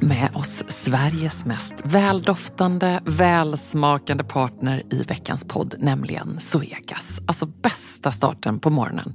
med oss Sveriges mest väldoftande, välsmakande partner i veckans podd, nämligen Zoegas. Alltså bästa starten på morgonen.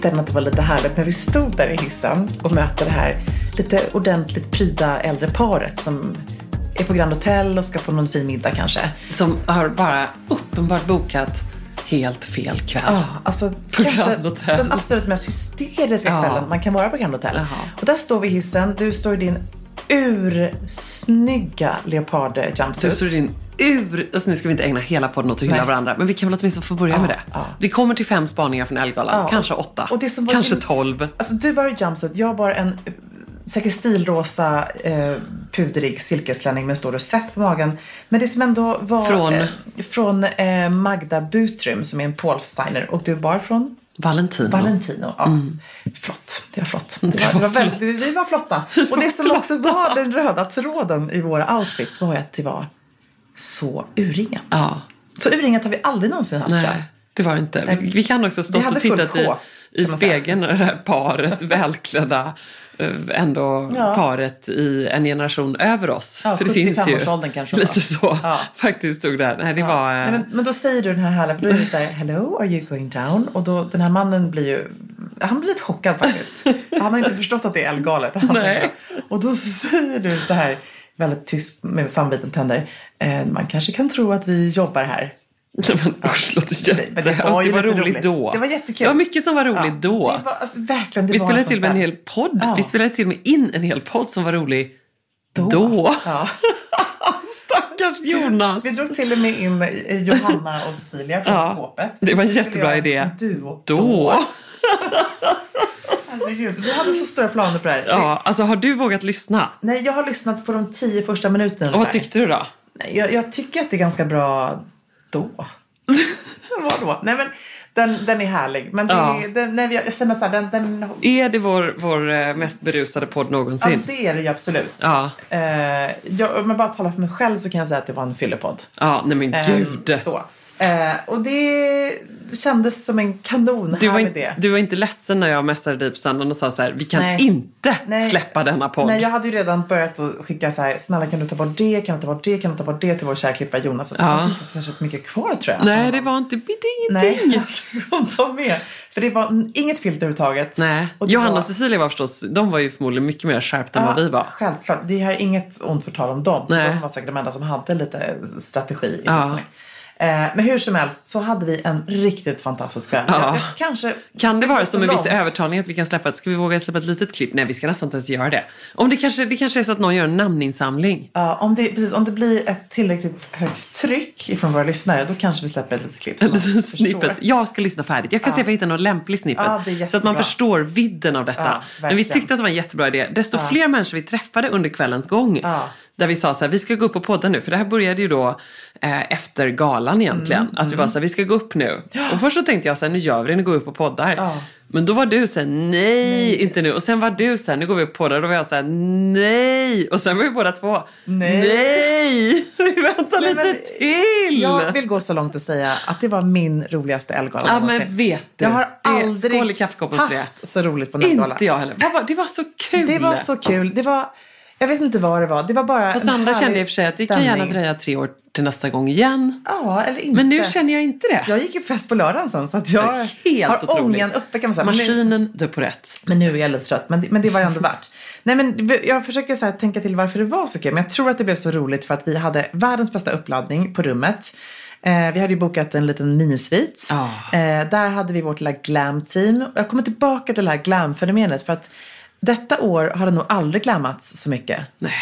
Tyckte ändå att det var lite härligt när vi stod där i hissen och mötte det här lite ordentligt pryda äldre paret som är på Grand Hotel och ska på någon fin middag kanske. Som har bara uppenbart bokat helt fel kväll. Ja, alltså På kanske den absolut mest hysteriska Ja. kvällen man kan vara på Grand Hotel. Jaha. Och där står vi i hissen, du står i din ursnygga leopard Du jumpsuit. står din ur... Alltså nu ska vi inte ägna hela podden åt att hylla Nej. varandra, men vi kan väl åtminstone få börja Ja, med det. ja. Vi kommer till fem spaningar från Ellegalan, Ja, kanske åtta, det var kanske din- tolv. Alltså du bara jumpsuit, jag bara en eh, säkert stilrosa eh, pudrig silkesklänning med stor rosett på magen. Men det som ändå var Från? eh, från eh, Magda Butrym som är en Paulsteiner och du var från Valentino. Valentino. Ja. Flott. Det var flott. Det var, det var väldigt, vi var flotta. Och det som också var den röda tråden i våra outfits var att det var så urringat. Ja. Så urringat har vi aldrig någonsin haft jag. Nej, det var det inte. Vi, vi kan också stått och tittat i, i spegeln när det här paret, välklädda, eh, ändå Ja. paret i en generation över oss. Ja, För det finns ju 75-årsåldern kanske lite var. så. Ja. Faktiskt stod där. Nej, det var... eh, Nej, men, men då säger du den här härliga, för då är det så här, hello, are you going down? Och då, den här mannen blir ju, han blir lite chockad faktiskt. Han har inte förstått att det är Ellegalet. Och då säger du så här, väldigt tyst med sammanbiten tänder, man kanske kan tro att vi jobbar här. Nej, men usch, låter Det- men det var det var roligt roligt. då. Det var jättekul. Det var mycket som var roligt Ja, då. Det var, alltså, verkligen, det Vi var spelade till med en hel podd. Ja. Vi spelade till och med in en hel podd som var rolig Då. då. Ja. Stackars Jonas. Vi drog till och med in eh, Johanna och Cecilia från Ja, skåpet. det var en jättebra idé. Duo. Då. Herregud, vi hade så stora planer på det här. Ja, alltså har du vågat lyssna? Nej, jag har lyssnat på de tio första minuterna. Och vad tyckte du då? Jag, jag tycker att det är ganska bra då. Vadå? Nej, men den, den är härlig. Men det, Ja. den, nej, jag känner så här, den, den, Är det vår, vår eh, mest berusade podd ja, någonsin? det är det ju absolut. Ja. Eh, jag, om jag bara talar för mig själv så kan jag säga att det var en fyllepodd. Ja, nej men Ehm, gud. så. Eh, och det kändes som en kanon Du var, in, idé. du var inte ledsen när jag dig på söndagen och sa så här, vi kan Nej. inte Nej. släppa denna podd. Nej, jag hade ju redan börjat att skicka så här, snälla kan du ta bort det, kan du ta bort det, kan du ta bort det till vår kära klippare Jonas. Så Det Ja. fanns inte särskilt mycket kvar tror jag. Nej, det var inte, det är ingenting. Nej, som de med. För det var inget filter överhuvudtaget. Nej. Och Johanna var- och Cecilia var förstås, de var ju förmodligen mycket mer skärpta än vad vi var. Självklart. Det här är inget ont förtal om dem. Nej. De var säkert de enda som hade lite strategi i Ja. Eh, Men hur som helst så hade vi en riktigt fantastisk kväll. Ja. Kanske Kan det vara som en viss övertalning att vi kan släppa ett, ska vi våga släppa ett litet klipp? Nej, vi ska nästan inte ens göra det. Om det kanske, det kanske är så att någon gör en namninsamling. Ja, om, det, precis, om det blir ett tillräckligt högt tryck ifrån våra lyssnare då kanske vi släpper ett litet klipp. snippet. Jag ska lyssna färdigt. Jag kan se om jag hittar någon lämplig snippet. Ja, så att man förstår vidden av detta. Ja, Men vi tyckte att det var en jättebra idé. Desto fler människor vi träffade under kvällens gång. Där vi sa så här, vi ska gå upp på podden nu. För det här började ju då eh, efter galan egentligen. Mm, att vi var så här, vi ska gå upp nu. Och först så tänkte jag så här, nu gör vi det, nu går vi upp på poddar. Ja. Men då var du så här, nej, inte nu. Och sen var du så här, nu går vi upp på poddar. Och då var jag så här, nej. Och sen var vi båda två, Nej. nej. Vi väntar Nej, lite till. Jag vill gå så långt och säga att det var min roligaste Elgala Ja, någonsin. men vet du. Jag har Det aldrig det. haft så roligt på en Elgala. Inte jag heller. Vad var- Det var så kul. Det var så kul. Det var, jag vet inte vad det var. Det var bara en andra kände jag för sig att det kan gärna stämning. dröja tre år till nästa gång igen. Ja, eller inte. Men nu känner jag inte det. Jag gick ju på fest på lördagen sen så att jag Helt har otroligt. ångan uppe kan man säga. Maskinen, är på rätt. Men nu är jag lite trött, men det, men det var ändå värt. Nej, men jag försöker så tänka till varför det var så kul. Men jag tror att det blev så roligt för att vi hade världens bästa uppladdning på rummet. Eh, vi hade ju bokat en liten minisvit. Ja. Eh, där hade vi vårt lilla glam-team. Jag kommer tillbaka till det här glam-fenomenet för att detta år har det nog aldrig glammats så mycket. Nej.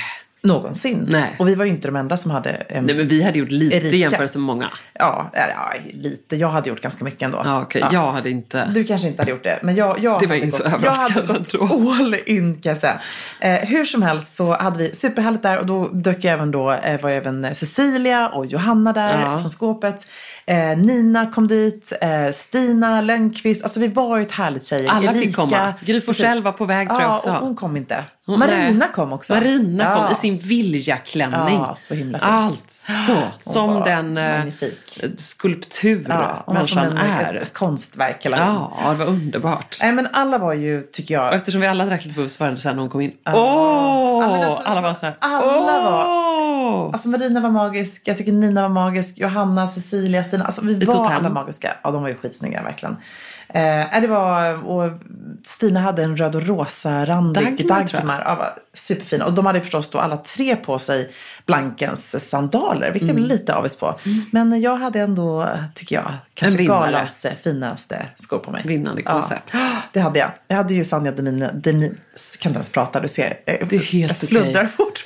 Någonsin. Nej. Och vi var ju inte de enda som hade en Nej, men vi hade gjort lite Erika. i jämförelse med många. Ja, ja, ja, lite. Jag hade gjort ganska mycket ändå. Ja, okej. Jag hade inte... Du kanske inte hade gjort det, men jag, jag Det var hade inte så gått, jag hade överraskande gått all in kan jag säga. Eh, hur som helst så hade vi superhärligt där och då dök jag även då, eh, var även Cecilia och Johanna där Ja. från skåpet. Eh, Nina kom dit, eh, Stina Lönnqvist, alltså vi var ju ett härligt tjejgäng. Alla fick Erika, komma. Gry precis. var på väg, tror jag ja, också. och hon kom inte. Hon- Marina nej. kom också. Marina Ja. kom i sin viljaklänning. Ja, så himla fint. Alltså, som den eh, magnifik. skulptur Ja, var som människan en, är. ett, konstverk. Eller Ja, det var underbart. Nej men alla var ju, tycker jag, Och eftersom vi alla drack lite bubbel så var det sen när hon kom in. Åh! Ja, men alltså, alla var så här. alla var- Alltså Marina var magisk, jag tycker Nina var magisk, Johanna, Cecilia, Stina. Alltså vi var alla magiska. Ja, de var ju skitsnygga verkligen. Eh, det var, och Stina hade en röd och rosa randig Dagmar, jag. Dagmar. Ja, var superfina. Och de hade förstås då alla tre på sig Blankens sandaler, vilket jag Mm. blev lite avis på. Men jag hade ändå, tycker jag, kanske galans eh, finaste skor på mig. Vinnande koncept. Ja, det hade jag. Jag hade ju Sanja Denis, Denis kan inte ens prata, du ser. eh, Det är helt jag sluddrar okej. fortfarande.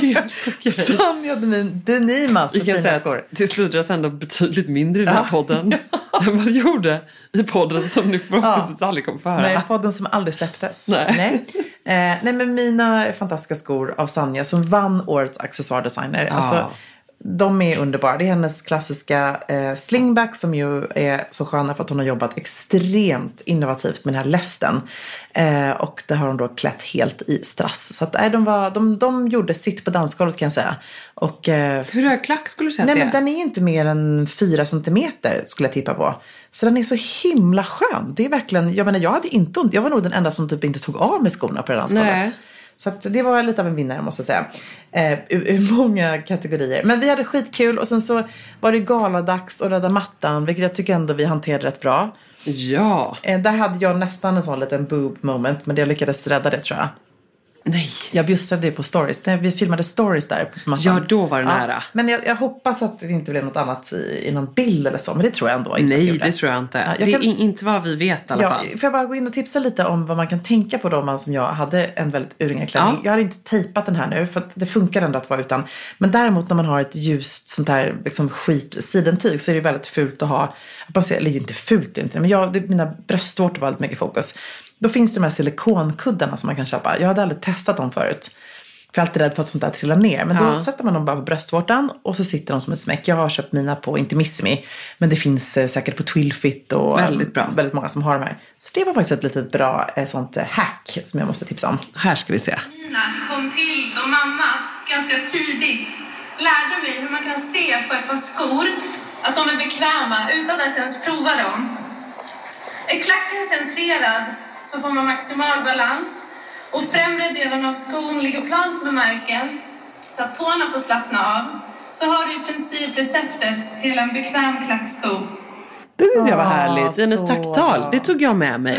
Helt okej. Sanja Demin, Denimas Vi kan fina säga skor. att det sludras ändå betydligt mindre i den här podden än vad det gjorde i podden som ni förhoppningsvis aldrig kommer få höra. Nej, podden som aldrig släpptes. Nej. Nej. Eh, nej, men mina fantastiska skor av Sanja som vann årets accessoardesigner. Alltså, de är underbara. Det är hennes klassiska eh, slingback som ju är så sköna för att hon har jobbat extremt innovativt med den här lästen. Eh, och det har hon då klätt helt i strass. Så att, nej, de, var, de, de gjorde sitt på dansgolvet kan jag säga. Och, eh, Hur hög klack skulle du säga Nej att det men är? den är inte mer än fyra centimeter skulle jag tippa på. Så den är så himla skön. Det är verkligen, jag menar jag hade inte ont. Jag var nog den enda som typ inte tog av med skorna på det Nej. Så det var lite av en vinnare måste jag säga. Eh, ur, ur många kategorier. Men vi hade skitkul och sen så var det galadags och röda mattan. Vilket jag tycker ändå vi hanterade rätt bra. Ja. Eh, där hade jag nästan en sån liten boob moment. Men jag lyckades rädda det tror jag. Nej. Jag bjussade ju på stories. När vi filmade stories där. Ja, då var det nära. Men jag, jag hoppas att det inte blev något annat i, i någon bild eller så. Men det tror jag ändå inte. Nej, gjorde. det tror jag inte. Ja, jag det kan- är in, inte vad vi vet i alla Ja, fall. får jag bara gå in och tipsa lite om vad man kan tänka på då man som jag hade en väldigt urringad klänning. Ja. Jag hade inte tejpat den här nu för att det funkar ändå att vara utan. Men däremot när man har ett ljust sånt här liksom skit sidentyg så är det väldigt fult att ha. Man ser, eller inte fult det inte men jag, det, mina bröstvårtor var väldigt mycket fokus. Då finns det de här silikonkuddarna som man kan köpa. Jag hade aldrig testat dem förut. För jag är alltid rädd för att sånt där trillar ner. Men då Ja. sätter man dem bara på bröstvårtan och så sitter de som ett smäck. Jag har köpt mina på Intimissimi. Men det finns eh, säkert på Twilfit och Väldigt bra. väldigt många som har de här. Så det var faktiskt ett litet bra eh, sånt eh, hack som jag måste tipsa om. Här ska vi se. Mina kom till och mamma ganska tidigt lärde mig hur man kan se på ett par skor att de är bekväma utan att ens prova dem. Är klacken centrerad så får man maximal balans och främre delen av skon ligger plant med marken så att tårna får slappna av. Så har du i princip receptet till en bekväm klacksko. Det tyckte jag var Ah, härligt. Hennes tacktal, det tog jag med mig.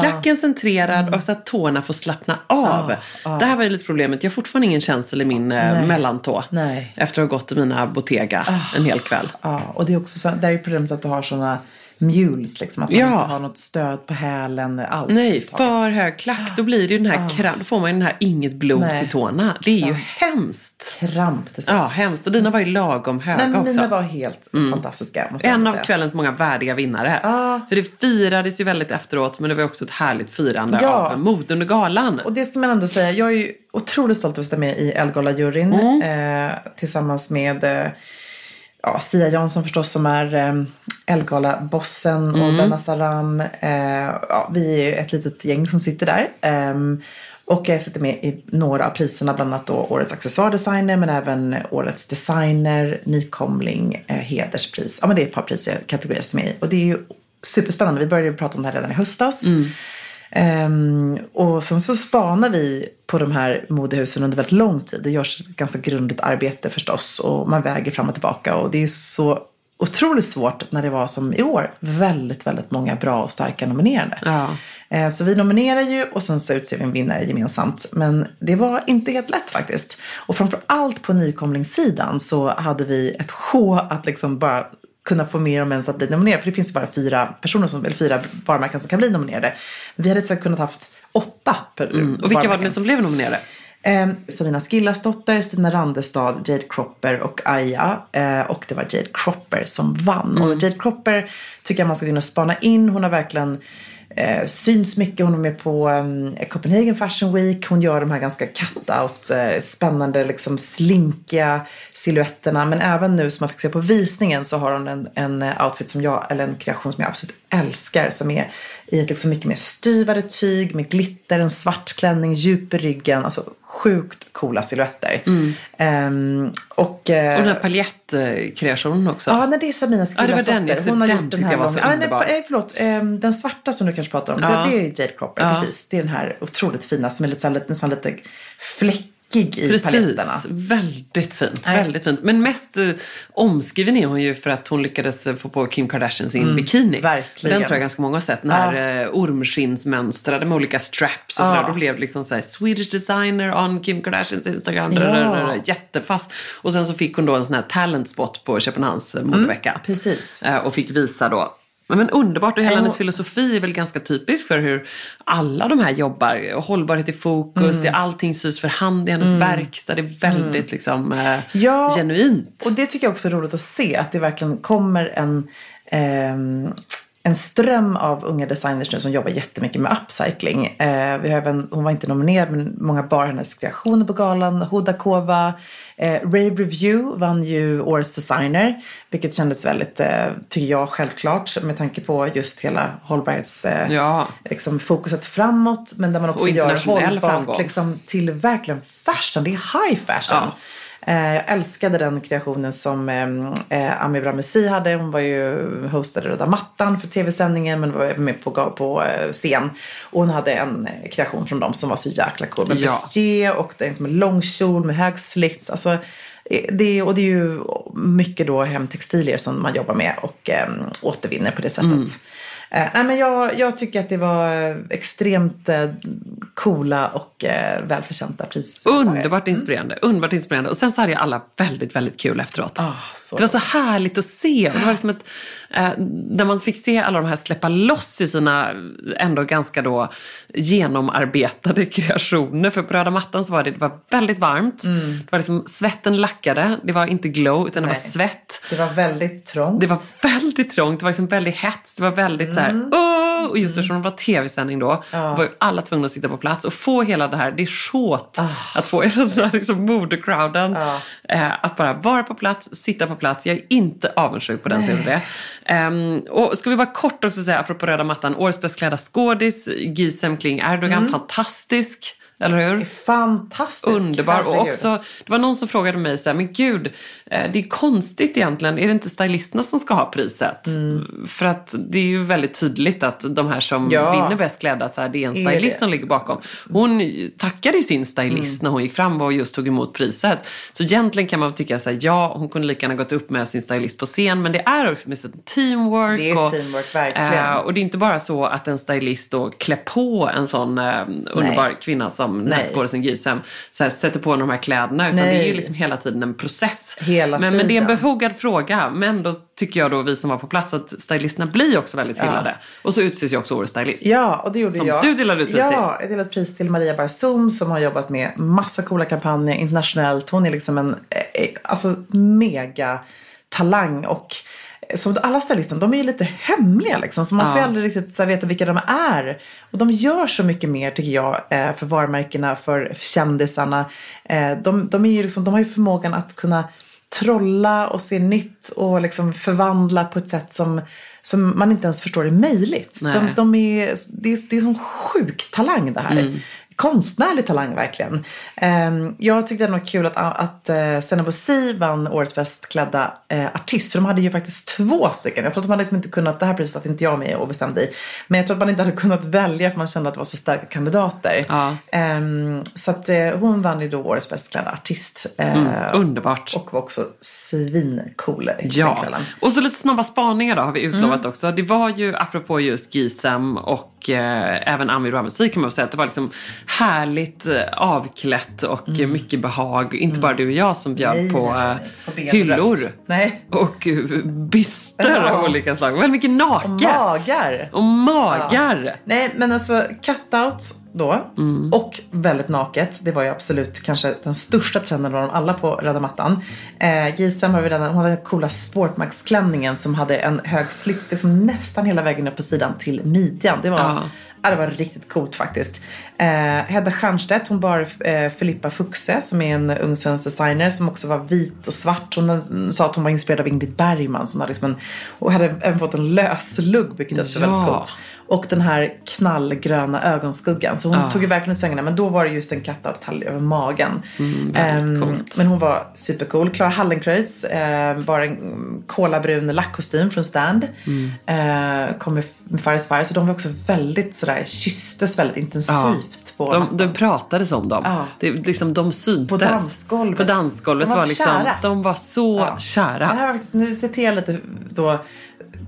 Klacken centrerad och så att tårna får slappna av. Det här var ju lite problemet. Jag har fortfarande ingen känsel i min eh, Nej. mellantå. Nej. Efter att ha gått i mina Bottega en hel kväll. Ja, och det är också så, där är problemet att du har sådana mules, liksom, att man Ja. inte har något stöd på hälen alls. Nej, för hög klack. Då blir det ju den här kram, då får man ju den här inget blod Nej. till tårna. Det är ju hemskt. Kramp slut. Ja, hemskt. Och dina var ju lagom höga Nej, men också. mina var helt fantastiska. Måste jag En av kvällens många värdiga vinnare. Ja. För det firades ju väldigt efteråt, men det var också ett härligt firande Ja. av mod under galan. Och det ska man ändå säga, jag är ju otroligt stolt över att sitta med i Elgala-juryn. Mm. Eh, tillsammans med eh, ja, Sia Jansson förstås som är eh, Elgala-bossen och Mm. Benna Saram. Eh, ja, vi är ett litet gäng som sitter där. Ehm, och jag sitter med i några av priserna, bland annat då Årets accessoardesigner men även Årets designer, nykomling, eh, hederspris. Ja men det är ett par priser jag kategoriserar med i. Och det är ju superspännande. Vi började prata om det här redan i höstas. Ehm, och sen så spanar vi på de här modehusen under väldigt lång tid. Det görs ett ganska grundligt arbete förstås och man väger fram och tillbaka. Och det är så otroligt svårt när det var som i år. Väldigt, väldigt många bra och starka nominerade. Ja. Eh, Så vi nominerar ju och sen så utser vi en vinnare gemensamt. Men det var inte helt lätt faktiskt. Och framför allt på nykomlingssidan så hade vi ett sjå att liksom bara kunna få mer om ens att bli nominerad. För det finns ju bara fyra personer som, eller fyra varumärken som kan bli nominerade. Vi hade så kunnat haft åtta Mm. Och vilka var det som blev nominerade? Eh, Sabina Skillasdotter, Stina Randestad, Jade Cropper och Aya. Eh, och det var Jade Cropper som vann. Och Jade Cropper tycker jag man ska kunna spana in. Hon har verkligen eh, syns mycket. Hon är med på eh, Copenhagen Fashion Week. Hon gör de här ganska cut-out, eh, spännande, liksom slinkiga silhuetterna. Men även nu som man fick se på visningen så har hon en, en outfit som jag, eller en kreation som jag absolut älskar. Som är i ett liksom mycket mer styvare tyg med glitter, en svart klänning, djup i ryggen. Alltså sjukt coola silhuetter. Ehm, och, eh, Och den här paljettkreationen också. Ja, nej, det är Sabina Ja, det den. Det, Hon har den gjort den här jag var så gången. Ja, underbar. nej, förlåt, ehm, den svarta som du kanske pratar om, Ja. det, det är Jade Cropper. Ja. Precis, det är den här otroligt fina som är lite, så här, lite, nästan fläckig i Precis, paletterna. väldigt fint. Nej. Väldigt fint. Men mest eh, omskriven är hon ju för att hon lyckades eh, få på Kim Kardashian sin bikini. Mm, verkligen. Den tror jag ganska många har sett. Den här eh, ormskinnsmönstrade med olika straps och Ja. sådär. Då blev det liksom såhär Swedish designer on Kim Kardashians Instagram. Ja. Jättefast. Och sen så fick hon då en sån här talent spot på Köpenhamns eh, modevecka. Mm, precis. Och fick visa då men underbart och hela hennes filosofi är väl ganska typisk för hur alla de här jobbar. Hållbarhet i fokus, Mm. det är allting sys för hand i hennes verkstad. Det är väldigt liksom eh, Ja, genuint. Och det tycker jag också är roligt att se. Att det verkligen kommer en, ehm, en ström av unga designers nu som jobbar jättemycket med upcycling. Eh, vi har även, hon var inte nominerad men många bar hennes kreationer på galan. Hudakova, eh, Rave Review vann ju Årets designer. Vilket kändes väldigt, eh, tycker jag, självklart. Med tanke på just hela hållbarhets... Eh, Ja. liksom fokuset framåt. Men där man också gör hållbart framgång. liksom, till verkligen fashion. Det är high fashion. Ja. Eh, Jag älskade den kreationen som eh, eh, Ami Bramesi hade. Hon var ju hostade Röda mattan för tv-sändningen men var även med på, på eh, scen. Och hon hade en eh, kreation från dem som var så jäkla cool. Med Ja. bustier och det är liksom en lång kjol med hög slits. Alltså, det, och det är ju mycket då hemtextilier som man jobbar med och eh, återvinner på det sättet. Mm. Eh, nej, men jag, jag tycker att det var extremt eh, coola och eh, välförtjänta priser. Underbart inspirerande. Underbart inspirerande. Och sen så hade ju alla väldigt, väldigt kul efteråt. Ah, det var så härligt att se. Och det var liksom ett, där man fick se alla de här släppa loss i sina ändå ganska då genomarbetade kreationer. För på röda mattan så var det, det var väldigt varmt. Det var liksom, svetten lackade. Det var inte glow utan det var Nej. svett. Det var väldigt trångt. Det var väldigt trångt, det var liksom väldigt hets, det var väldigt så här, åh! Och just eftersom det var tv-sändning då, var ju alla tvungna att sitta på plats och få hela det här, det är svårt att få hela den här liksom modecrowden. Eh, att bara vara på plats, sitta på plats. Jag är inte avundsjuk på den som gjorde det. Ehm, och ska vi bara kort också säga, apropå röda mattan, årets bäst klädda skådis, Gizem Kling Erdogan, fantastisk. Eller hur? Fantastisk. Underbar. Och också, det var någon som frågade mig så här, men gud, eh, det är konstigt egentligen. Är det inte stylisterna som ska ha priset? För att det är ju väldigt tydligt att de här som Mm. Ja. vinner Bäst klädda, så här, det är en Är stylist som ligger bakom. Hon tackade sin stylist när hon gick fram och just tog emot priset. Så egentligen kan man tycka så här, ja, hon kunde lika gärna gått upp med sin stylist på scen. Men det är också med teamwork. Det är och, teamwork, verkligen. eh, och det är inte bara så att en stylist då klär på en sån eh, underbar kvinna som den här Nej. skådisen Gisem så här, sätter på de här kläderna. Utan Nej. det är ju liksom hela tiden en process. Hela men, men det är en tiden. befogad fråga. Men då tycker jag då, vi som var på plats, att stylisterna blir också väldigt hyllade. Och så utses ju också årets stylist. Ja, och det gjorde Som jag. du delade ut pris till. Ja, jag delade pris till Maria Barzum som har jobbat med massa coola kampanjer internationellt. Hon är liksom en eh, eh, alltså, mega talang och som alla stylisterna, de är ju lite hemliga liksom. Så man får Ja. ju aldrig riktigt så här, veta vilka de är. Och de gör så mycket mer tycker jag eh, för varumärkena, för kändisarna. Eh, De, de, är ju liksom, de har ju förmågan att kunna trolla och se nytt och liksom förvandla på ett sätt som, som man inte ens förstår är möjligt. De, de är, det, är, det är som sjuk talang det här. Mm. Konstnärlig talang verkligen. Ehm, jag tyckte det var kul att, att uh, Senna Bosi vann årets bäst klädda eh, artist. För de hade ju faktiskt två stycken. Jag tror att man liksom inte kunnat, det här priset satt inte jag med och bestämde i. Men jag tror att man inte hade kunnat välja för man kände att det var så starka kandidater. Ja. Ehm, så att eh, hon vann ju då årets bäst klädda artist. Eh, Underbart. och var också svincool Ja, kvällen. och så lite snabba spaningar då har vi utlovat Mm. också. Det var ju, apropå just Gisem och eh, även Amir Ramazzi kan man säga, att det var liksom härligt eh, avklätt och eh, mycket behag. Inte bara du och jag som bjöd Mm. Nej, på, eh, på hyllor. Och byster Ja. av olika slag. Väldigt mycket naket. Och magar. Och magar. Nej, men alltså cutout då Mm. och väldigt naket. Det var ju absolut kanske den största trenden av dem alla på röda mattan. Eh, Gisem vi redan, hon hade den coola sportmaxklänningen som hade en hög slits liksom nästan hela vägen upp på sidan till midjan. Det var, Ja. Ja. det var riktigt coolt faktiskt. Eh, Hedda Stiernstedt, hon bar eh, Filippa Fuxe som är en ung svensk designer som också var vit och svart. Hon sa att hon var inspirerad av Ingrid Bergman som hade liksom en, och hade även fått en löslugg vilket jag tyckte var väldigt coolt. Och den här knallgröna ögonskuggan. Så hon Ja. tog ju verkligen ut svängarna. Men då var det just en kattadetalj över magen. Ehm, coolt. men hon var supercool. Clara Hallenkreutz eh, bar en mm, kolabrun lackkostym från Stand. Mm. Eh, kom med, med Fares Fares. Så de var också väldigt sådär, kysstes väldigt intensivt på De, de pratades om dem. Ja. Det, liksom, de syntes. På dansgolvet. På dansgolvet De var var liksom, kära. de var så kära. Det här var faktiskt, nu citerar jag lite då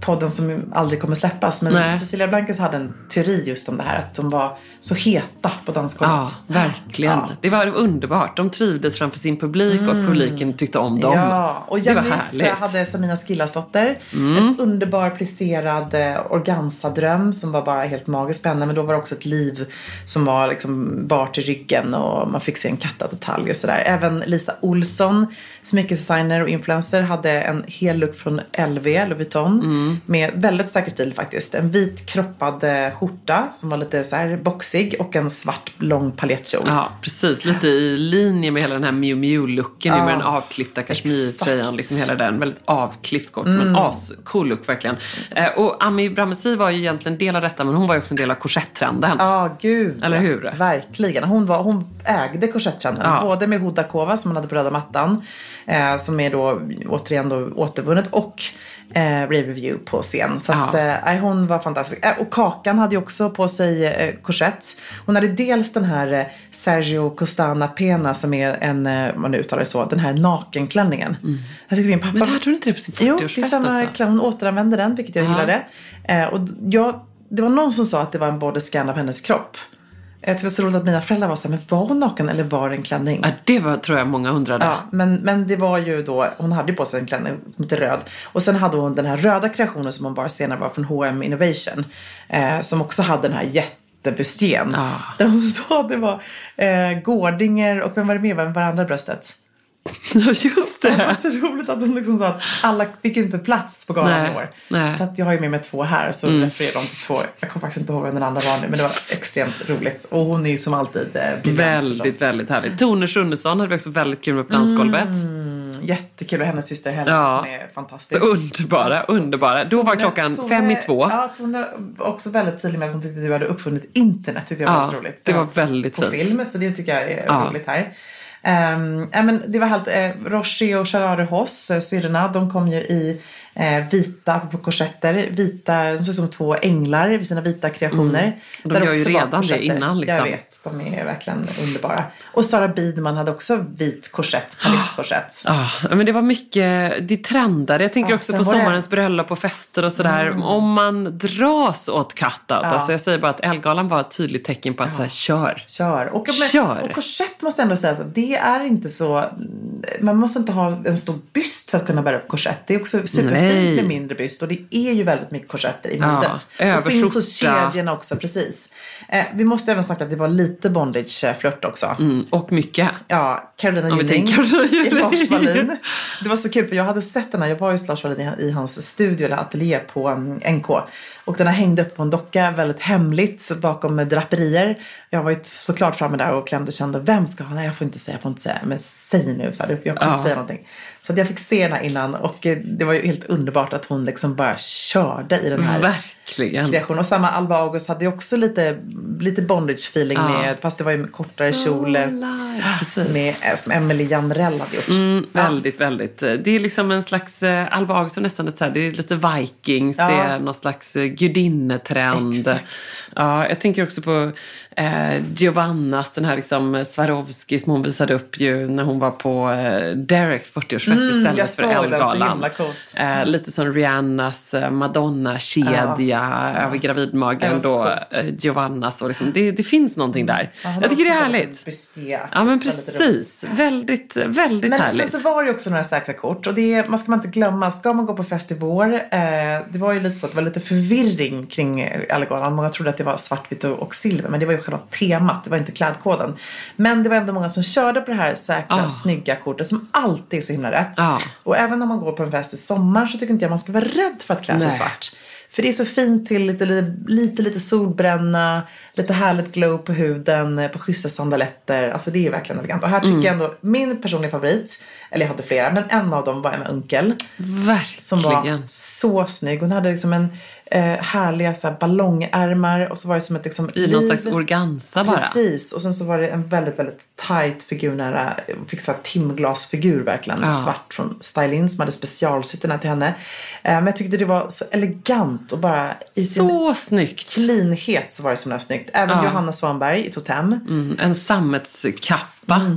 podden som aldrig kommer släppas. Men Nej. Cecilia Blankes hade en teori just om det här. Att de var så heta på dansgolvet. Ja, verkligen. Ja. Det var underbart. De trivdes framför sin publik och publiken tyckte om dem. Ja, och Janice. Mm. hade Samina Skillasdotter. En underbar plisserad eh, organsadröm som var bara helt magisk på henne. Men då var det också ett liv som var liksom bart i ryggen och man fick se en kattad detalj och sådär. Även Lisa Olsson, smyckesdesigner och influencer, hade en hel look från LV, Louis Vuitton. Mm. Med väldigt säker stil faktiskt. En vit kroppad eh, skjorta som var lite så här boxig och en svart lång paljettkjol. Ja, precis. Lite i linje med hela den här Miu Miu-looken Ja. med den avklippta kashmirtröjan. Liksom hela den. Väldigt avklippt kort, men ascool look verkligen. Eh, och Ami Bramesi var ju egentligen del av detta, men hon var ju också en del av korsetttrenden. Ja, gud. Eller hur? Verkligen. Hon, var, hon ägde korsetttrenden. Ja. Både med Huda Kova som hon hade på röda mattan. Eh, som är då återigen då återvunnet. Och eh, Review på scen. Så att, Ja. eh, hon var fantastisk. Eh, och Kakan hade ju också på sig eh, korsett. Hon hade dels den här eh, Sergio Costana Pena som är en, eh, man uttalar det så, den här nakenklänningen. Jag tyckte min pappa... Men hade hon inte det på sin Jo, det är 40-årsfest samma också? klänning. Hon återanvände den, vilket jag Ja. gillade. Eh, och jag, det var någon som sa att det var en bodyscan av hennes kropp. Jag tyckte det var så roligt att mina föräldrar var så här, men var hon naken eller var det en klänning? Ja, det var, tror jag många undrade. Ja, men, men det var ju då, hon hade ju på sig en klänning lite röd. Och sen hade hon den här röda kreationen som hon bara senare var från H&M Innovation. Eh, som också hade den här jättebustien. Ja. Där hon sa att det var eh, gårdinger och vem var det mer? Vem var andra bröstet? Ja, just Det var det. så roligt att hon liksom sa att alla fick ju inte plats på galan Nej, i år. nej. Så att jag har ju med mig två här så Mm. refererar de till två. Jag kommer faktiskt inte ihåg vem den andra var nu men det var extremt roligt. Och hon är ju som alltid eh, Väldigt, förstås. väldigt härligt. Tone Schunnesson hade vi också väldigt kul med på dansgolvet. Mm, jättekul och hennes syster Helena Ja. som är fantastisk. Underbara, Alltså, underbara. Då var klockan Tone- fem i två. Ja, Tone var också väldigt tydlig med att hon tyckte att du hade uppfunnit internet. tyckte jag var Ja, väldigt roligt. det var också väldigt på fint. film, så det tycker jag är Ja. roligt här. Ehm, um, I men det var helt, eh, Roshi och Sharare Hoss, eh, syrrorna, de kom ju i vita, på korsetter, vita, de ser ut som två änglar vid sina vita kreationer. Mm. De Där gör ju redan det innan, liksom. Jag vet, de är verkligen underbara. Och Sara Bidman hade också vit korsett, palettkorsett. Ja, men det var mycket, det trendade. Jag tänker Ja, också på var det- Mm. sommarens bröllop och fester och sådär. Om man dras åt cut-out. Alltså jag säger bara att Elgalan var ett tydligt tecken på att så här, kör. Kör. Och, men, Kör. och korsett måste jag ändå säga, så att det är inte så... Man måste inte ha en stor byst för att kunna bära upp korsett. Det är också superfint Nej. med mindre byst och det är ju väldigt mycket korsetter i Ja, modet. och finns hos kedjorna också, precis. Eh, vi måste även snacka att det var lite bondage-flört också. Mm, och mycket. Ja, Carolina Gynning i. Lars Wallin. Det var så kul för jag hade sett den här, jag var hos Lars Wallin i, i hans studio eller ateljé på um, NK. Och den här hängde upp på en docka väldigt hemligt bakom draperier. Jag var ju såklart framme där och klämde och kände, vem ska ha, nej jag får inte säga, jag får inte säga, men säg nu, så här, jag kommer Ja. inte säga någonting. Så att jag fick se henne innan och eh, det var ju helt underbart att hon liksom bara körde i den här Verkligen. kreation. Och samma Alba August hade ju också lite, lite bondage feeling Ja. med, fast det var ju med kortare kjol. Live, precis. Med, eh, som Emily Janrell hade gjort. Mm, väldigt, väldigt. Det är liksom en slags, eh, Alba Augustsson nästan ett så här, det är lite Vikings, Ja. det är någon slags eh, gudinnetrend. Exakt. Ja, jag tänker också på eh, Giovannas, den här liksom Swarovski som hon visade upp ju när hon var på eh, Dereks 40-årsfest Mm, istället för coolt. Eh, lite som Rihannas eh, Över gravidmagen då, eh, Giovannas. Och liksom, det, det finns någonting där. jag tycker det är härligt. Ja men precis. Väldigt, väldigt Men härligt. sen så var det ju också några säkra kort och det man ska man inte glömma. Ska man gå på fest i vår, eh, det var ju lite så att det var lite förvirring kring eh, Ellegalan. Många trodde att det var svartvitt och, och silver men det var ju själva temat, det var inte klädkoden. Men det var ändå många som körde på det här säkra, Ah. snygga kortet som alltid är så himla rätt. Ah. Och även om man går på en fest i sommar så tycker inte jag man ska vara rädd för att klä sig svart. För det är så fint till lite, lite, lite, lite solbränna, lite härligt glow på huden, eh, på schyssta sandaletter. Alltså det är verkligen elegant. Och här tycker Mm. jag ändå, min personliga favorit, eller jag hade flera, men en av dem var Emma Unkel. Som var Verkligen. så snygg. Hon hade liksom en eh, härliga så här, ballongärmar och så var det som ett liksom, I någon liv. slags organza bara. Precis, och sen så var det en väldigt, väldigt tight figurnära, fick så här timglasfigur verkligen, Ja. svart från Stylin som hade specialsytt den här till henne. Eh, men jag tyckte det var så elegant och bara i sin Så snyggt. cleanhet så var det så himla snyggt. Även Ja. Johanna Svanberg i Totem. Mm, en sammetskappa. Så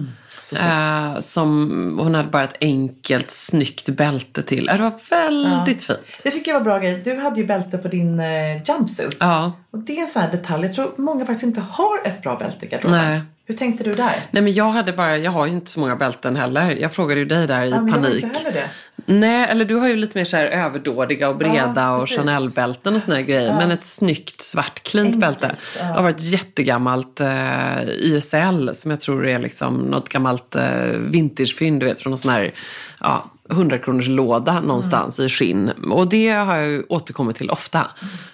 Eh, som hon hade bara ett enkelt snyggt bälte till. Det var väldigt fint. Det tycker jag var bra grej. Du hade ju bälte på din eh, jumpsuit. Ja. Och det är en sån här detalj. Jag tror många faktiskt inte har ett bra bälte i garderoben. Nej. Hur tänkte du där? Nej men jag hade bara, jag har ju inte så många bälten heller. Jag frågade ju dig där i Ja, men jag har panik. inte heller det. Nej, eller du har ju lite mer så här överdådiga och breda Ja, och. Chanel-bälten och såna grejer. Men ett snyggt svart Enkelt, bälte. ja. Det har varit jättegammalt eh, YSL som jag tror är liksom något gammalt eh, vintagefynd du vet från någon sån här ja, 100 kronors låda någonstans Mm. i skinn. Och det har jag ju återkommit till ofta.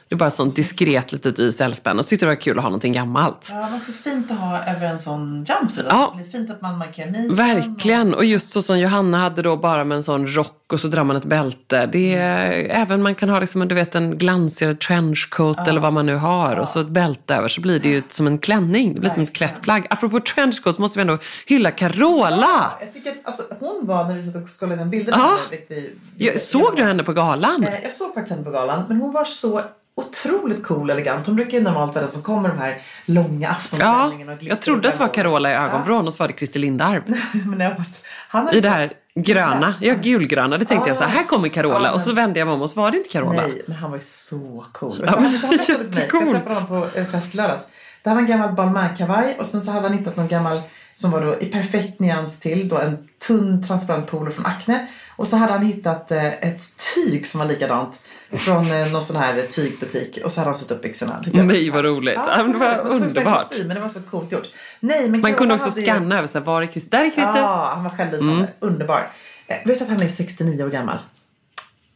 Det är bara ett sånt diskret litet YSL-spänn och så tyckte det var kul att ha någonting gammalt. Ja, men också fint att ha över en sån jumpsuit. Ja. Det blir fint att man markerar mitten. Verkligen. Och just så som Johanna hade då bara med en sån rock och så drar man ett bälte. Det är, Även man kan ha liksom, du vet, en glansigare trenchcoat eller vad man nu har och så ett bälte över så blir det ju som en klänning. Det blir som ett klätt plagg. Apropå trenchcoat så måste vi ändå hylla Carola. Ja, jag tycker att alltså, hon var, när vi satt och kollade den bilden. Ja. vilket vi- Jag, såg du henne på galan? Eh, Jag såg faktiskt henne på galan, men hon var så otroligt cool och elegant. Hon brukar ju normalt vara den som kommer de här långa Ja, aftonklänningarna och jag trodde att det var Carola i ögonvrån och så var det Christer Lindarw. men jag måste, han hade I det här gröna, ja gulgröna. Det tänkte jag så här, här kommer Carola. Ja, Och så men- vände jag mig om och så var det inte Carola. Nej, men han var ju så cool. Ja, Ja, men han för jag jättecoolt. träffade honom på en fest i lördags. Det här var en gammal Balmain-kavaj och sen så hade han hittat någon gammal som var då i perfekt nyans till, då en tunn transparent polo från Acne. Och så hade han hittat eh, ett tyg som var likadant från eh, någon sån här tygbutik och så hade han satt upp byxorna. Jag Nej, vad roligt. Ja, men det var så- underbart. kostym, Men det var så coolt gjort. Nej, men Man kunde också ju- scanna över, så här, var är Christer? Där är Christer. Ja, han var självlysande. Underbar. Eh, vet du att han är 69 år gammal?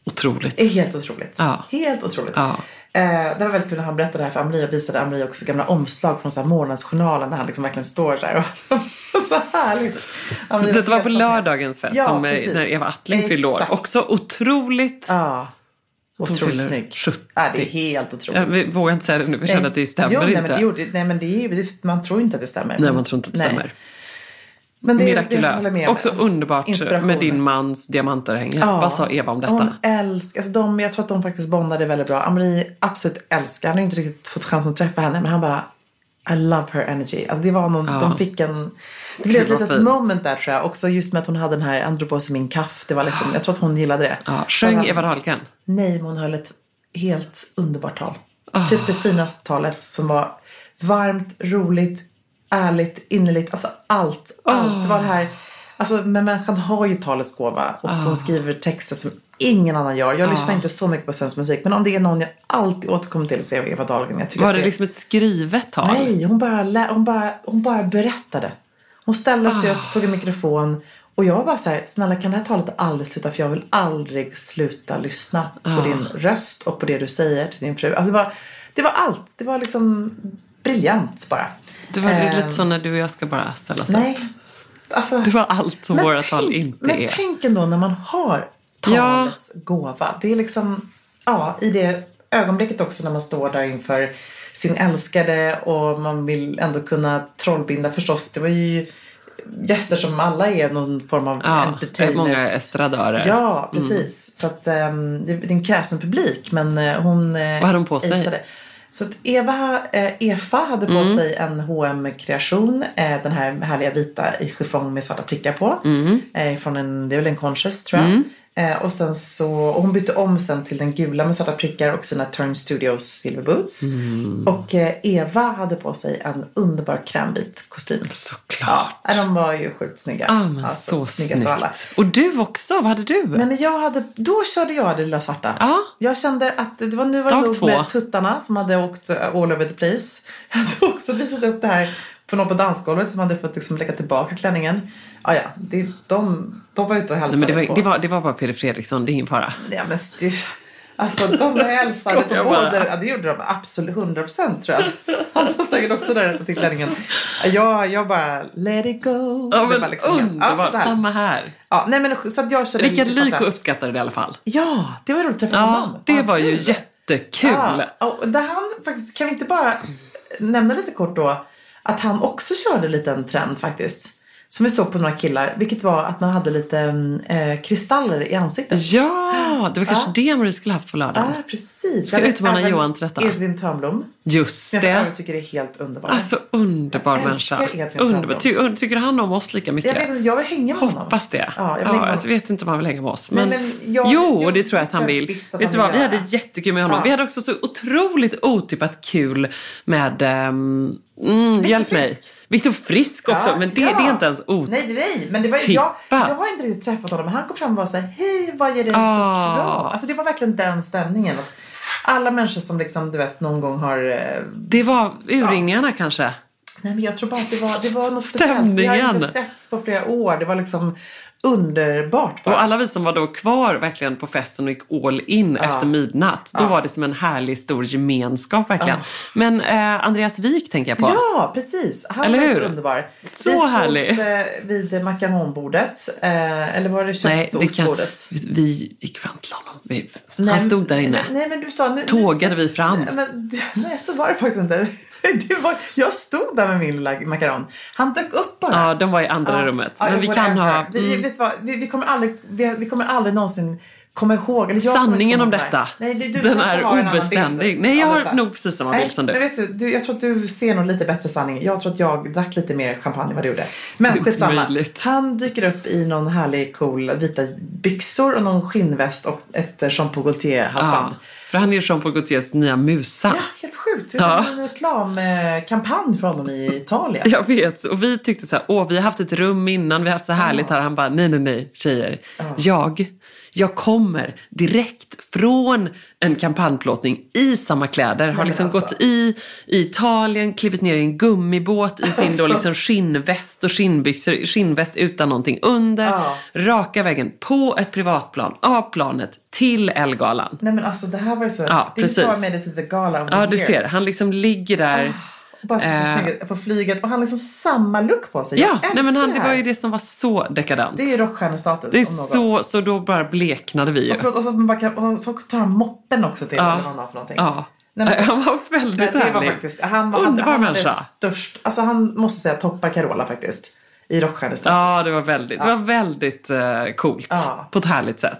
Otroligt. Det är helt otroligt. Ja. Helt otroligt. Ja. Eh, det var väldigt kul när han berättade det här för Amri och visade Amri också gamla omslag från så här Månadsjournalen där han liksom verkligen står där. Och, så härligt. Amri Det var på lördagens fest Ja, som, eh, precis. när Eva Attling fyllde år. Också otroligt. Ja. Otroligt snygg. 70. Ja, det är helt otroligt. Jag vi- vågar inte säga det nu, för jag känner att det stämmer jo, nej, inte. Men det, gjorde- nej, men det är, det, man tror inte att det stämmer. Nej, man tror inte att det Nej. stämmer. Men det, Det Mirakulöst. om. Också underbart med din mans diamantörhänge. Ja. Vad sa Eva om detta? Hon älskar, alltså de, jag tror att de faktiskt bondade väldigt bra. Amri absolut älskar, han har inte riktigt fått chansen att träffa henne men han bara I love her energy. Alltså det var någon, Ja. de fick en, det blev ett litet fint. moment där tror jag. Också just med att hon hade den här, sig min kaff. Det var liksom, jag tror att hon gillade det. Ja, sjöng Eva Dahlgren? Nej, men hon höll ett helt underbart tal. Ah. Typ det finaste talet som var varmt, roligt, ärligt, innerligt. Alltså allt. Allt. Det var det här. Alltså, men människan har ju talets gåva och Ah. hon skriver texter som ingen annan gör. Jag lyssnar inte så mycket på svensk musik men om det är någon jag alltid återkommer till är det Eva Dahlgren. Jag tycker Var att det liksom ett skrivet tal? Nej, hon bara, lä- hon, bara, hon bara berättade. Hon ställde sig Ah. upp, tog en mikrofon och jag var bara så här, snälla kan det här talet aldrig sluta för jag vill aldrig sluta lyssna på Ah. din röst och på det du säger till din fru. Alltså det, var, det var allt. Det var liksom briljant bara. Det var Eh, lite så när du och jag ska bara ställa oss upp. Nej, alltså. Det var allt som men våra tänk- tal inte men är. tänk ändå när man har talets gåva. Det är liksom, ja, i det ögonblicket också när man står där inför sin älskade och man vill ändå kunna trollbinda förstås. Det var ju gäster som alla är någon form av Ja, entertainers. många estradörer. Ja, precis. Så att um, det, det är en kräsen publik men eh, hon uh, Vad hade hon på sig? aceade. Så att Eva, eh, Efa hade på Mm. sig en hm kreation eh, Den här härliga vita i chiffong med svarta prickar på. Mm. Eh, från en, det är väl en Conscious tror jag. Eh, och sen så, och hon bytte om sen till den gula med svarta prickar och sina Turn Studios Silver Boots. Mm. Och eh, Eva hade på sig en underbar krämvit kostym. Såklart. Ja, de var ju sjukt snygga. Ja, men Alltså, så snyggt. alla. Och du också, vad hade du? Nej men jag hade, då körde jag det lilla svarta. Ja. Jag kände att det var nu var det nog med tuttarna som hade åkt all over the place. Jag hade också visat upp det här på någon på dansgolvet som hade fått liksom lägga tillbaka klänningen. Ah, ja, det, de, de var ute och hälsade Nej, men det, på. var, det, var, det var bara Peder Fredriksson, det är ingen fara. Ja, men det, alltså de hälsade på både, ja, det gjorde de absolut 100 procent tror jag. Han var säkert också där till klänningen. Jag, jag bara let it go. Ja, Det men var liksom underbart. så här. Samma här. Ja, nej men så att jag Rickard. Lyko uppskattade det i alla fall. Ja, det var roligt att träffa Ja, honom. det var ju jättekul. Ja, och där han faktiskt, kan vi inte bara nämna lite kort då att han också körde lite en trend faktiskt. Som vi såg på några killar, vilket var att man hade lite eh, kristaller i ansiktet. Ja, det var kanske det Marie skulle haft på lördagen. Ja, precis. Ska utmana Johan till detta. Edvin Törnblom. Just Som jag för det. tycker är helt underbar. Alltså underbar Jag människa. Underbar. Ty, tycker han om oss lika mycket? jag vet jag vill hänga med honom. Hoppas det. Ja, jag ja, jag vet inte om han vill hänga med oss. Men, Nej, men jag- jo, det tror jag att han vill. att Vet du vad, vi hade jättekul med honom. Ja. Vi hade också så otroligt otippat kul med, um, mm, hjälp mig, Frisk. Viktor Frisk också. Ja, men det, ja. det är inte ens otippat. Nej, nej, men det var, jag, jag har inte riktigt träffat honom men han kom fram och var så här, hej vad ger dig en stor Ah. kram? Alltså det var verkligen den stämningen. Att alla människor som liksom, du vet, någon gång har eh, Det var urringningarna kanske. Nej men jag tror bara att det var, det var något speciellt. Vi Stämningen. har inte setts på flera år. Det var liksom underbart bara. Och alla vi som var då kvar verkligen på festen och gick all in efter midnatt. Då var det som en härlig stor gemenskap verkligen. Men eh, Andreas Wik tänker jag på. Ja, precis. Han Eller var hur? så underbar. Så vi härlig. sågs eh, vid makaronbordet. Eh, eller var det köttostbordet? vi gick fram till honom. Vi, Nej, han stod där inne. Nej, men du tar, nu, Tågade vi fram. Nej, men, nej, så var det faktiskt inte. Det var, jag stod där med min lilla makaron. Han dök upp bara. Ja, de var i andra Ja, rummet. ja, Men vi kan ha... Vi, Mm, vet vad, vi, vi, kommer aldrig, vi, vi kommer aldrig någonsin komma ihåg. Eller jag kommer sanningen om detta. Nej, du, den är obeständig. Nej, jag har nog precis samma Nej, bild som Men du. vet du, du, jag tror att du ser nog lite bättre sanning. Jag tror att jag drack lite mer champagne än vad du gjorde. Men skitsamma. möjligt. Han dyker upp i någon härlig cool vita byxor och någon skinnväst och ett Jean Paul Gaultier-halsband. Ja, för han är Jean-Paul Gaultiers nya musa. Ja, helt sjukt. Det Ja. var en reklamkampanj för honom i Italien. Jag vet. Och vi tyckte så här, åh, vi har haft ett rum innan, vi har haft så härligt här. Han bara, nej, nej, nej, tjejer. Jag, jag kommer direkt från en kampanjplåtning i samma kläder. Har liksom alltså. gått i, i Italien, klivit ner i en gummibåt i sin då Alltså. liksom skinnväst och skinnbyxor, skinnväst utan någonting under. Ja. Raka vägen på ett privatplan, av planet till Ellegalan. Nej men alltså det här var ju så. Ja, det precis. så made it to the gala Ja, du year. ser. Han liksom ligger där. Bara så, så Eh. snygg på flyget och han har liksom samma look på sig. ja, nej, men han, det var ju det som var så dekadent. Det är rockstjärnestatus Det är så, så då bara bleknade vi ju. Och, förlåt, och så att man bara kan, och så tar han moppen också till Ja. eller vad han har för någonting. Ja. Nej, men- han var väldigt det, det var härlig. faktiskt, han var, han, Underbar han hade människa. störst, alltså han måste säga toppar Carola faktiskt. I rockstjärnestatus. Ja, det var väldigt, det var väldigt eh, coolt. Ja. På ett härligt sätt.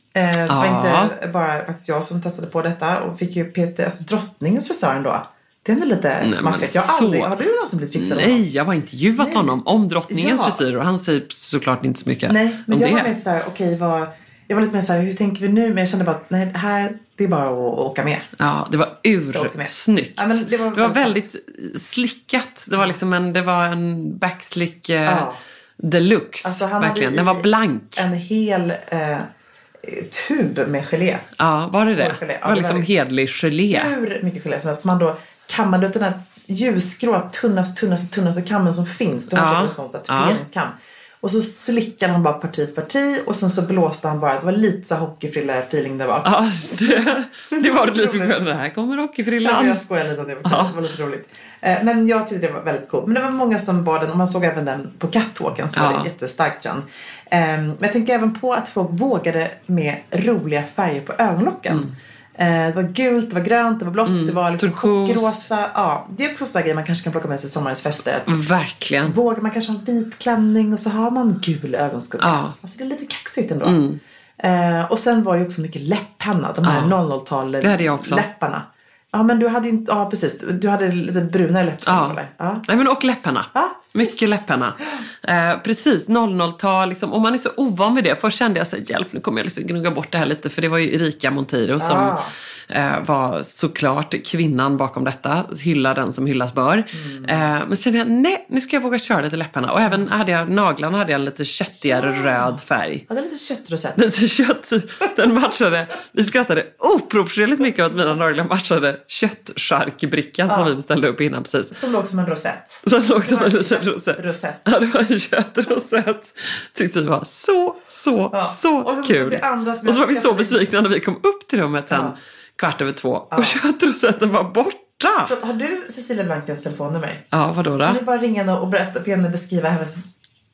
Eh, det var Ja. inte bara faktiskt jag som testade på detta och fick ju Peter, alltså drottningens frisör ändå. Det är ändå lite men maffigt. Jag har så- aldrig, har du någonsin blivit fixad av honom? Nej, jag har intervjuat Nej. honom om drottningens Ja. frisyr och han säger såklart inte så mycket Nej, men om jag det. var mer såhär, okej vad... Jag var lite mer såhär, hur tänker vi nu? Men jag kände bara att nej, här, det är bara att åka med. Ja, det var ursnyggt. Ja, det var det var väldigt slickat. Det var liksom en, det var en backslick eh, Ja. deluxe. Alltså, verkligen. Den var blank. En hel eh, tub med gelé. Ja, var det det? Ja, var det var liksom hedlig gelé. Hur mycket gelé som helst. Som man då kammade ut den här ljusgrå, tunnaste, tunnaste, tunnaste kammen som finns. Du har Ja. en sån så här Ja. Och så slickade han bara parti för parti och sen så blåste han bara. Det var lite så hockeyfrilla-feeling det var. Ja, det, det var det lite skönt. Det här kommer Ja, hockeyfrillan. men jag skojar lite om det. Det var lite roligt. Eh, Men jag tyckte det var väldigt coolt. Men det var många som bar den och man såg även den på catwalken var Ja. det jättestarkt känd. Eh, Men jag tänker även på att folk vågade med roliga färger på ögonlocken. Eh, Det var gult, det var grönt, det var blått, det var liksom chockrosa. Ja, det är också sådana grejer man kanske kan plocka med sig i sommarens fester. Verkligen. Vågar man kanske ha en vit klänning och så har man gul ögonskugga. Ja. Alltså det är lite kaxigt ändå. Eh, och sen var det också mycket läpppenna. De här Ja. 00-tal Det hade jag också. läpparna. Ja men du hade inte, ja precis. Du hade lite brunare läppar Ja. eller? Ja. Nej, men och läpparna. Ja. Mycket läpparna. Eh, precis, 00-tal. Liksom, och man är så ovan vid det. Först kände jag så här, hjälp nu kommer jag liksom gnugga bort det här lite. För det var ju Erika Monteiro som Ah. Eh, var såklart kvinnan bakom detta. Hylla den som hyllas bör. Mm. Eh, men kände jag, nej nu ska jag våga köra lite läpparna. Och även hade jag, naglarna hade jag en lite köttigare röd färg. Ja, det är lite köttrosett. Lite kött, den matchade. Vi skrattade oproportionerligt mycket åt att mina naglar matchade köttcharkbrickan som vi beställde upp innan precis. Som låg som en rosett. Det låg som en en liten rosett. Rosett. Ja, det var en köttrosett. Tyckte vi var så, så, Ja. så Och sen kul. som och så var vi så besvikna när vi kom upp till rummet sen Ja. Kvart över två och köttrosetten var borta. Förlåt, har du Cecilia Blankens telefonnummer? Ja, vadå då? Kan du bara ringa henne och berätta, be henne beskriva hennes,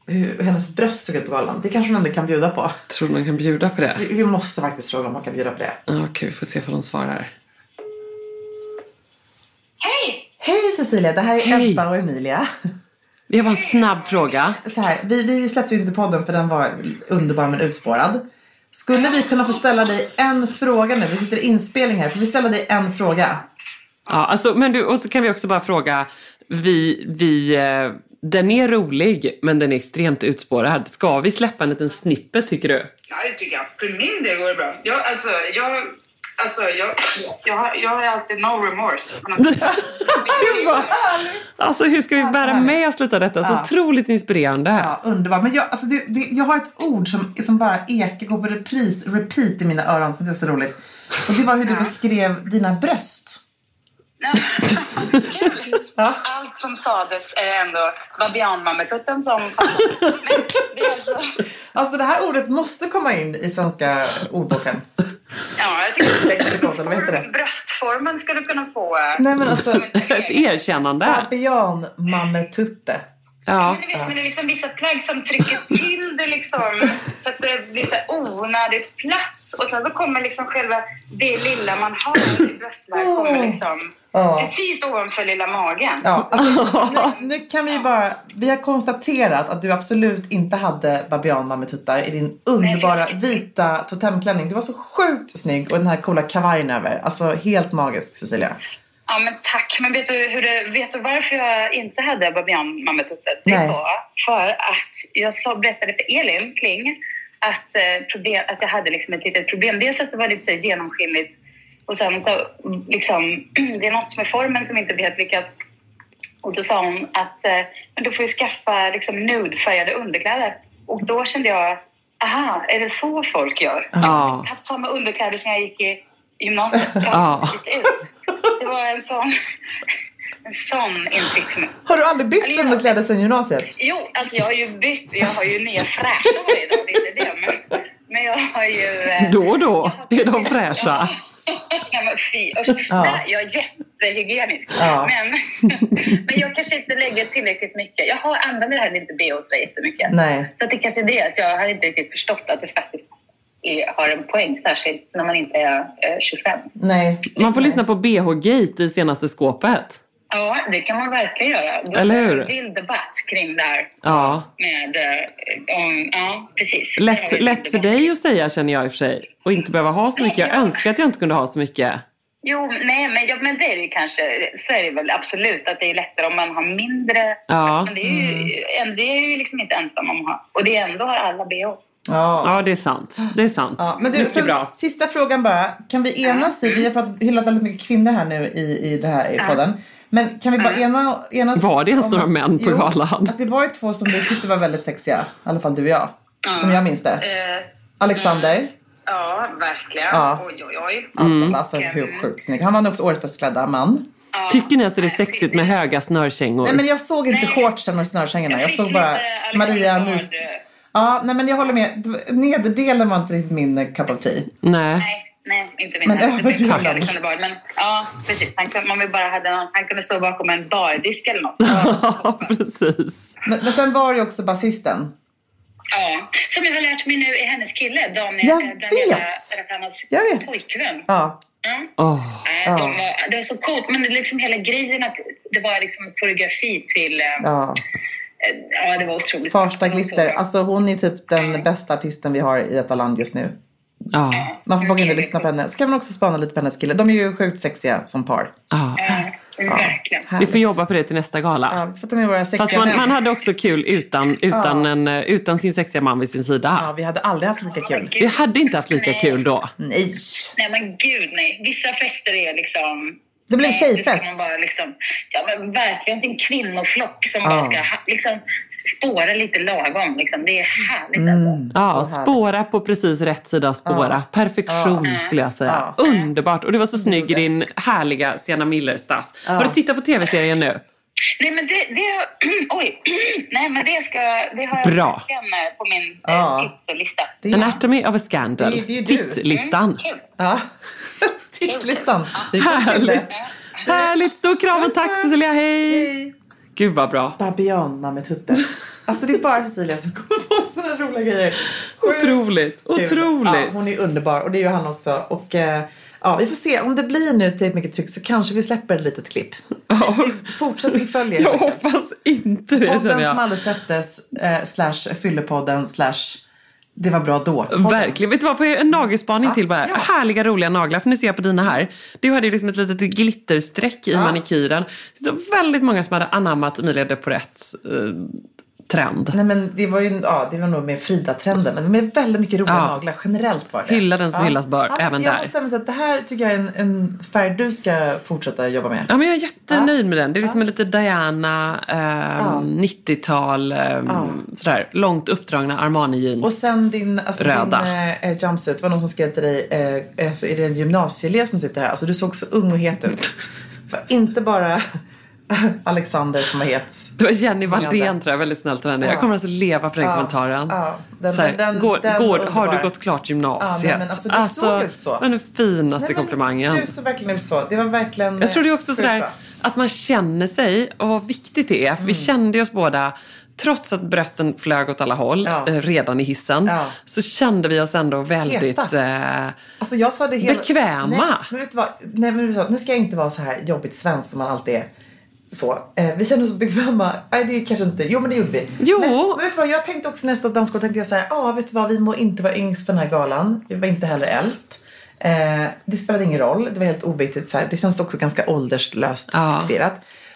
hur hennes bröst såg ut på galan? Det kanske hon ändå kan bjuda på. Tror du man kan bjuda på det? Vi, vi måste faktiskt fråga om hon kan bjuda på det. Ja, Okej, vi får se om de svarar. Hej! Hej Cecilia, det här är Hej. Ebba och Emilia. Det var en snabb fråga. Så här, vi, vi släppte ju inte podden för den var underbar men utspårad. Skulle vi kunna få ställa dig en fråga nu? Vi sitter i inspelning här. Får vi ställa dig en fråga? Ja, alltså, men du, och så kan vi också bara fråga. Vi, vi, eh, den är rolig, men den är extremt utspårad. Ska vi släppa en liten snippet, tycker du? Ja, det tycker jag. För min del går det bra. Jag, alltså, jag, alltså, jag, jag, har, jag har alltid no remorse. vad- Alltså, hur ska vi bära med oss lite av detta? Så Ja. otroligt inspirerande. Ja, underbar. Men jag, alltså det, det, jag har ett ord som, som bara ekar, går på repris, repeat i mina öron som är så roligt. Och det var hur du beskrev dina bröst. Ja. Allt som sades är ändå babianmammetutten som Men det är alltså, Alltså det här ordet måste komma in i svenska ordboken. ja, jag tycker vad heter det? bröstformen skulle kunna få... Nej men alltså, Ett erkännande. babian-mammetutte. Ja. Men, vet, men det är liksom vissa plagg som trycker till det liksom så att det blir så onödigt platt. Och sen så kommer liksom själva det lilla man har i bröstvärk kommer liksom Ja. precis ovanför lilla magen. Ja, alltså, nu, nu kan vi ju bara, vi har konstaterat att du absolut inte hade babianmammetuttar i din underbara vita totemklänning. Du var så sjukt snygg och den här coola kavajen över. Alltså helt magisk Cecilia. Ja, men tack. Men vet du, hur det, vet du varför jag inte hade babianmammetuttar? Det Nej. var för att jag så berättade för Elin Kling att, eh, problem, att jag hade liksom ett litet problem. Dels att det var lite så genomskinligt och sen så liksom, det är något med formen som inte blir helt lyckat. Och då sa hon att eh, men du får ju skaffa liksom, nudefärgade underkläder. Och då kände jag, aha, är det så folk gör? Jag Ja. har haft samma underkläder sen jag gick i gymnasiet. Så jag Ja. har ut. Det var en sån, en sån insikt för mig. Har du aldrig bytt Eller- underkläder sedan gymnasiet? Jo, alltså jag har ju bytt. Jag har ju nya fräscha varje dag, det är inte det. Men, men jag har ju... eh, Då och då är de fräscha. Ja, men fy, usch. Ja. Nej, jag är jättehygienisk. Ja. Men, men jag kanske inte lägger tillräckligt mycket. Jag har använt det här lite BH så jättemycket. Nej. Så det kanske är det att jag har inte riktigt förstått att det faktiskt är, har en poäng, särskilt när man inte är eh, 25. Nej. Man får lyssna på BH-gate i senaste skåpet. Ja, det kan man verkligen göra. Det Eller är hur? en vild debatt kring det här Ja. med... eh, om, ja, precis. Lätt, lätt för dig att säga känner jag i och för sig. Och inte behöva ha så mycket. Jag önskar att jag inte kunde ha så mycket. Jo, nej, men, ja, men det är det kanske. Så är det väl absolut att det är lättare om man har mindre. Ja. Men det är ju, en- det är ju liksom inte ensam om att ha. Och det är ändå har alla bh. Ja. Ja, det är sant. Det är sant. Ja, men du, Mycket sen, bra. sista frågan bara. Kan vi enas i, vi har pratat, hyllat väldigt mycket kvinnor här nu i, i det här i podden. Men kan vi bara ena, enas Var det ens några att- män på jo, galan? Att det var ju två som vi tyckte var väldigt sexiga. I alla fall du och jag. Som jag minns det. Eh, Alexander. ja, verkligen. Ja. Oj, oj, oj. Mm. Alltså hur sjukt snygg. Han var också årets bäst klädda man. Ja. Tycker ni att det är sexigt med höga snörkängor? Nej men jag såg inte Nej. shortsen och snörkängorna. Jag såg bara Maria Nis. Ja, nej men jag håller med. Nederdelen var inte riktigt min cup of tea. Nej. Nej, inte min. Men Alexander Bard. Men ja, precis. Han, kunde- man vill bara hade någon, han kunde stå bakom en bardisk eller något. Ja, precis. Men, men sen var det ju också basisten. Ja, som jag har lärt mig nu är hennes kille, Daniel, Jag eh, Daniela vet. Rafanas Jag vet. pojkvän. Ja. Åh. Nej, Ja. de var, det var så coolt, men det liksom hela grejen att det var liksom koreografi till... eh, ja. eh, Ja, det var otroligt. Farsta Glitter. Alltså hon är typ den bästa artisten vi har i detta land just nu. Ja. Man får bara och lyssna på henne. Så kan man också spana lite på hennes kille. De är ju sjukt sexiga som par. Ja. Ja. Vi får jobba på det till nästa gala. Ja, vi får ta med våra sexiga Fast man, män. man hade också kul utan, utan, Ja. en, eh, utan sin sexiga man vid sin sida. Ja, vi hade aldrig haft lika kul. Vi hade inte haft lika Nej. kul då. Nej. Nej, men gud nej. Vissa fester är liksom... Det blev tjejfest. man bara liksom, ja, men verkligen sin kvinnoflock som Ja. bara ska liksom, spåra lite lagom. Liksom. Det är härligt. Mm. Ja, spåra på precis rätt sida spåra. Perfektion Ja. skulle jag säga. Ja. Underbart. Och du var så snygg i din härliga Sienna Miller-stass. Har du tittat på tv-serien nu? Nej, men det... det oj. Nej, men det, ska, det har jag Bra. eh, på min Ja. eh, tipslista. Det är, Anatomy of a Scandal. Det är- till det. Härligt! Stor kram och tack Cecilia, hej! Hej. Gud vad bra. Babian mammetutte. Alltså det är bara Cecilia som kommer på sådana roliga grejer. Sjukt Otroligt, kul. otroligt. Ja, hon är underbar och det är ju han också. Och eh, ja, vi får se. Om det blir nu tillräckligt mycket tryck så kanske vi släpper ett litet klipp. Ja. Vi- Fortsättning följer. Jag hoppas inte det Podden känner som jag. aldrig släpptes, eh, slash fyllepodden, slash det var bra då. Podden. Verkligen. Vet du vad, får jag en nagelspaning Ja, till bara. ja. Härliga roliga naglar. För nu ser jag på dina här. Du hade ju liksom ett litet glitterstreck i manikyren. Det är väldigt många som hade anammat Emilia de Porettes eh, trend. Nej men det var ju, ja det var nog med Frida-trenden. Men med väldigt mycket roliga Ja. naglar generellt var det. Hylla den som hyllas bör, även jag där. måste även säga att det här tycker jag är en, en färg du ska fortsätta jobba med. Ja, men jag är jättenöjd med den. Det är liksom lite Diana, eh, Ja. 90-tal, eh, sådär långt uppdragna Armani-jeans. Och sen din, alltså Röda. din eh, jumpsuit, det var någon som skrev till dig, eh, alltså, är det en gymnasieelev som sitter här? Alltså du såg så ung och het ut. Inte bara Alexander som var het. Det var Jenny Valdén Röda. tror jag, väldigt snällt av henne. Jag Ja. kommer alltså leva för den Ja, kommentaren. ja. Den- Så här, den- går, den går, har du gått klart gymnasiet? Ja, nej, men alltså, det såg ut så. Var den finaste Nej, men komplimangen. Du såg verkligen ut så. Det var verkligen Jag tror det är också sådär att man känner sig och vad viktigt det är. För vi Mm. kände ju oss båda, trots att brösten flög åt alla håll Ja. eh, redan i hissen, Ja. så kände vi oss ändå väldigt... Eh, Alltså jag sa det hela... Bekväma. Nej, men vet du vad? Nej, men vet du vad? Nu ska jag inte vara så här jobbigt svensk som man alltid är. Så. Eh, vi kände oss bekväma. Nej, det är kanske inte... Jo, men det gjorde vi. Jo. Men, men vet du vad? Jag tänkte också nästa dansgolv tänkte jag så här. Ah, vet du vad? Vi må inte vara yngst på den här galan. Vi var inte heller äldst. Eh, det spelade ingen roll. Det var helt oviktigt. Så här. Det känns också ganska ålderslöst Ja. fixerat.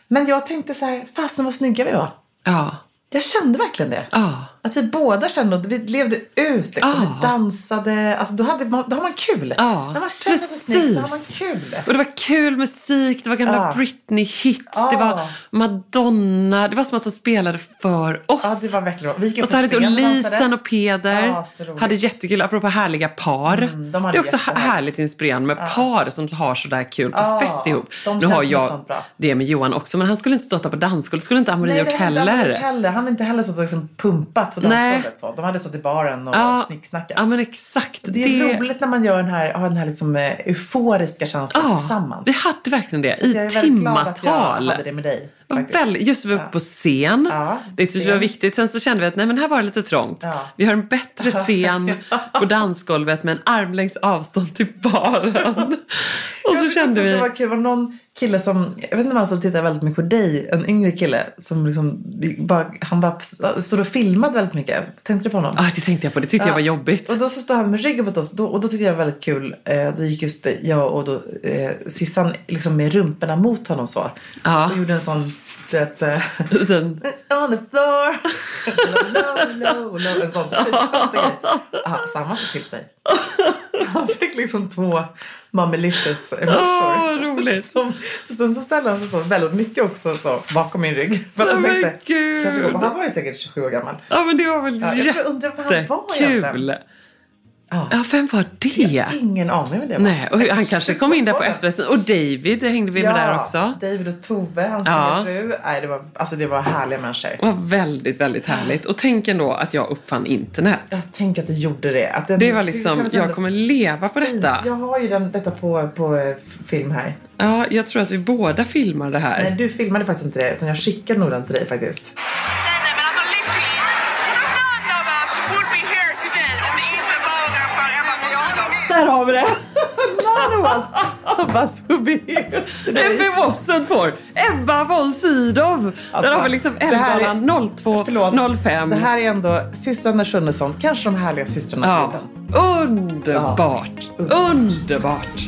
Men jag tänkte så här. Fasen vad snygga vi var. ja, Jag kände verkligen det. ja. Att vi båda kände att vi levde ut. Liksom. Ja. Vi dansade. Alltså, då, hade man, då har man kul. Ja, När man känner sig snygg så har man kul. Och det var kul musik, det var gamla Ja. Britney-hits, det var Madonna. Det var som att de spelade för oss. Ja, det var verkligen. Vi gick och så hade och Lisen och Peder så hade jättekul, apropå härliga par. Mm, de det är också härligt inspirerande med par som har sådär kul på Ja, fest ihop. de Nu har jag det med Johan också, men han skulle inte stått på dansgolv. Skulle inte Amori Nej, gjort heller. Han hade inte heller och liksom pumpat på dansgolvet. Så. De hade suttit i baren och Ja, snicksnackat. ja, men exakt. det är roligt när man gör den här, har den här liksom, eh, euforiska känslan Ja, tillsammans. vi hade verkligen det Så jag i är väldigt glad att jag timmatal. hade det med dig. Väldigt, just vi var uppe på scen. Ja, det tyckte vi var viktigt. Sen så kände vi att nej, men här var det lite trångt. Ja. Vi har en bättre scen på dansgolvet med en armlängds avstånd till baren. Och Jag så kände vi... Det var kul. Var någon kille som, jag vet inte om han stod och tittade väldigt mycket på dig, en yngre kille som liksom, bara, han bara stod och filmade väldigt mycket. Tänkte du på honom? Ah, det tänkte jag på, det tyckte jag var jobbigt. Och då så stod han med ryggen mot oss då, och då tyckte jag det var väldigt kul. Eh, då gick just jag och då, eh, Sissan liksom med rumporna mot honom så. Ja. Och gjorde en sån, du vet, eh, Den, on the floor. low, low, low, en sån. Ja, han var så till sig. Han fick liksom två Mamelicious Åh, morsor. vad roligt. Som, så sen så ställde han sig så väldigt mycket också så, bakom min rygg. För men tänkte, kanske, han var ju säkert 27 år gammal. ja, men det var väl Ja, jag undrar vad han var egentligen. jättekul. Ja. Ja, vem var det? Ingen aning med det var. Nej, och han kanske kom in där på efterfesten. Och David hängde vi med där också. David och Tove, hans Ja. fru. Nej, det var, alltså det var härliga människor. Det var väldigt, väldigt härligt. Och tänk ändå att jag uppfann internet. Jag tänker att du gjorde det. Att den, Det var liksom, kändes jag kommer leva på detta. Jag har ju den, detta på, på eh, film här. Ja, jag tror att vi båda filmar det här. Nej, du filmade faktiskt inte det, utan jag skickade nog den till dig faktiskt. Där har vi det! None of us, of us will be here today. Ebbe Mossen får Ebba von Sydow. Där Alltså, har vi liksom det här är- Elvalan Förlåt. 0205. Det här är ändå systrarna Schunnesson, kanske de härliga systrarna Ja, jorden. underbart. Underbart.